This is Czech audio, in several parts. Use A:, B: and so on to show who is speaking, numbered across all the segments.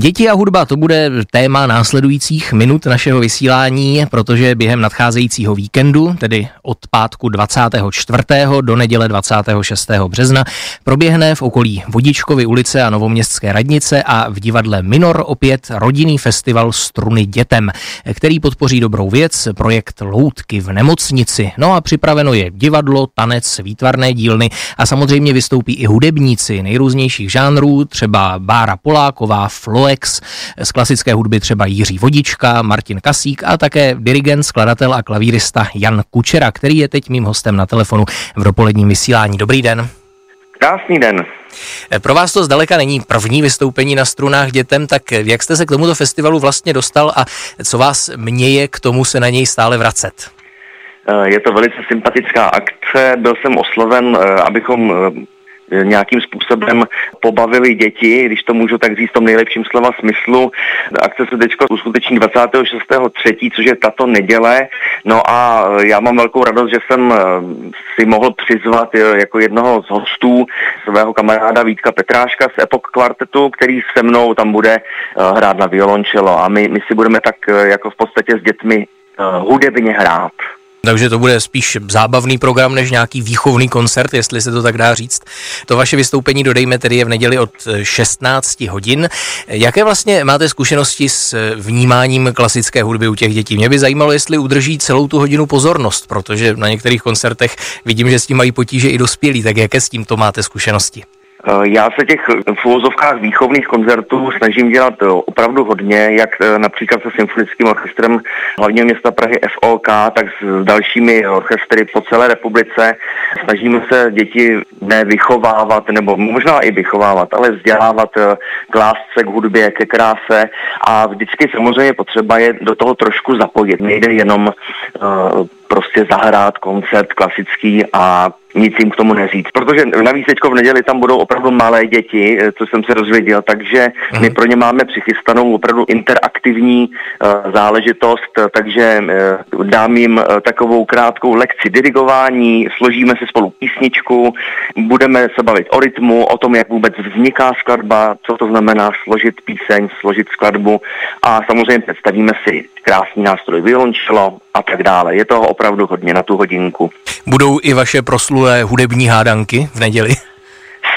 A: Děti a hudba, to bude téma následujících minut našeho vysílání, protože během nadcházejícího víkendu, tedy od pátku 24. do neděle 26. března, proběhne v okolí Vodičkovy ulice a Novoměstské radnice a v divadle Minor opět rodinný festival Struny dětem, který podpoří dobrou věc, projekt Loutky v nemocnici. No a připraveno je divadlo, tanec, výtvarné dílny a samozřejmě vystoupí i hudebníci nejrůznějších žánrů, třeba Bára Poláková, Floex, z klasické hudby třeba Jiří Vodička, Martin Kasík a také dirigent, skladatel a klavírista Jan Kučera, který je teď mým hostem na telefonu v dopoledním vysílání. Dobrý den.
B: Krásný den.
A: Pro vás to zdaleka není první vystoupení na strunách dětem, tak jak jste se k tomuto festivalu vlastně dostal a co vás měje k tomu se na něj stále vracet?
B: Je to velice sympatická akce. Byl jsem osloven, eh, abychom eh, nějakým způsobem pobavili děti, když to můžu tak říct v tom nejlepším slova smyslu. Akce se teď uskuteční 26.3., což je tato neděle. No a já mám velkou radost, že jsem eh, si mohl přizvat eh, jako jednoho z hostů svého kamaráda Vítka Petráška z Epoch Kvartetu, který se mnou tam bude eh, hrát na violončelo a my, my si budeme tak jako v podstatě s dětmi hudebně hrát.
A: Takže to bude spíš zábavný program než nějaký výchovný koncert, jestli se to tak dá říct. To vaše vystoupení, dodejme, tedy je v neděli od 16 hodin. Jaké vlastně máte zkušenosti s vnímáním klasické hudby u těch dětí? Mě by zajímalo, jestli udrží celou tu hodinu pozornost, protože na některých koncertech vidím, že s tím mají potíže i dospělí. Tak jaké s tímto máte zkušenosti?
B: Eh, já se těch v úvozovkách výchovných koncertů snažím dělat eh, opravdu hodně, jak eh, například se symfonickým orchestrem hlavního města Prahy FOK, tak s dalšími orchestry po celé republice. Snažíme se děti nevychovávat, nebo možná i vychovávat, ale vzdělávat k lásce, k hudbě, ke kráse a vždycky samozřejmě potřeba je do toho trošku zapojit. Nejde jenom prostě zahrát koncert klasický a nic jim k tomu neříct. Protože navíc teďko v neděli tam budou opravdu malé děti, eh, co jsem se dozvěděl, takže my mhm. pro ně máme přichystanou opravdu interaktivní uh, záležitost, takže uh, dám jim uh, takovou krátkou lekci dirigování, složíme si spolu písničku, budeme se bavit o rytmu, o tom, jak vůbec vzniká skladba, co to znamená složit píseň, složit skladbu a samozřejmě představíme si krásný nástroj violončelo a tak dále. Je toho opravdu hodně na tu hodinku.
A: Budou i vaše proslulé hudební hádanky v neděli?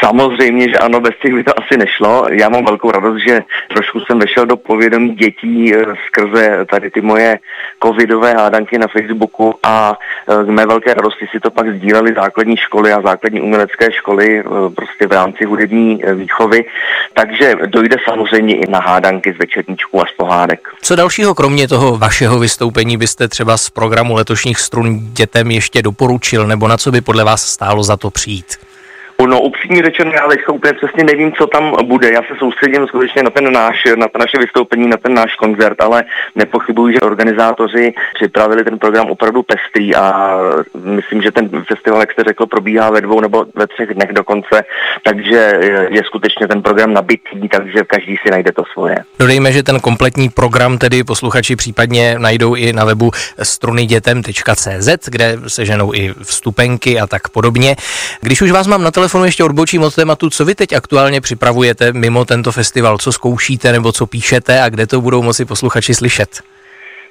B: Samozřejmě, že ano, bez těch by to asi nešlo. Já mám velkou radost, že trošku jsem vešel do povědomí dětí eh, skrze tady ty moje covidové hádanky na Facebooku a eh, k mé velké radosti si to pak sdíleli základní školy a základní umělecké školy eh, prostě v rámci hudební výchovy. Takže dojde samozřejmě i na hádanky z večerníčků a z pohádek.
A: Co dalšího, kromě toho vašeho vystoupení, byste třeba z programu letošních strun dětem ještě doporučil, nebo na co by podle vás stálo za to přijít?
B: No upřímně řečeno, já teď úplně přesně nevím, co tam bude. Já se soustředím skutečně na ten náš, na to naše vystoupení, na ten náš koncert, ale nepochybuji, že organizátoři připravili ten program opravdu pestrý a myslím, že ten festival, jak jste řekl, probíhá ve dvou nebo ve třech dnech dokonce, takže je skutečně ten program nabitý, takže každý si najde to svoje.
A: Dodejme, že ten kompletní program tedy posluchači případně najdou i na webu strunydětem.cz, kde se ženou i vstupenky a tak podobně. Když už vás mám na telefonu, telefonu ještě odbočím od tématu, co vy teď aktuálně připravujete mimo tento festival, co zkoušíte nebo co píšete a kde to budou moci posluchači slyšet?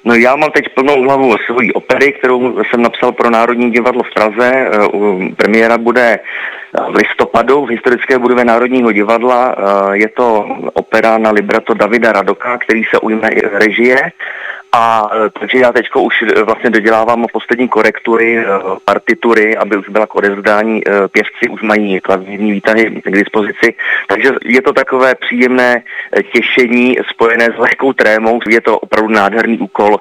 B: No já mám teď plnou hlavu svojí opery, kterou jsem napsal pro Národní divadlo v Praze. Eh, premiéra bude eh, v listopadu v historické budově Národního divadla. Eh, je to opera na libreto Davida Radoka, který se ujme i režie a e, takže já teď už e, vlastně dodělávám poslední korektury, e, partitury, aby už byla k odezdání. Pěvci už mají klavírní výtahy k dispozici. Takže je to takové příjemné těšení spojené s lehkou trémou. Je to opravdu nádherný úkol.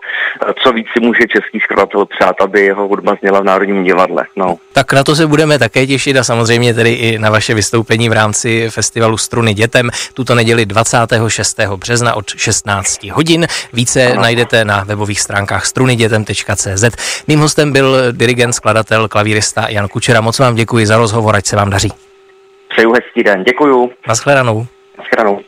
B: Co víc si může český skladatel přát, aby jeho hudba zněla v Národním divadle. No.
A: Tak na to se budeme také těšit a samozřejmě tedy i na vaše vystoupení v rámci festivalu Struny dětem tuto neděli 26. března od 16 hodin. Více ano. Najdete na webových stránkách strunydětem.cz. Mým hostem byl dirigent, skladatel, klavírista Jan Kučera. Moc vám děkuji za rozhovor, ať se vám daří.
B: Přeju hezký den, děkuju.
A: Naschledanou.
B: Naschledanou.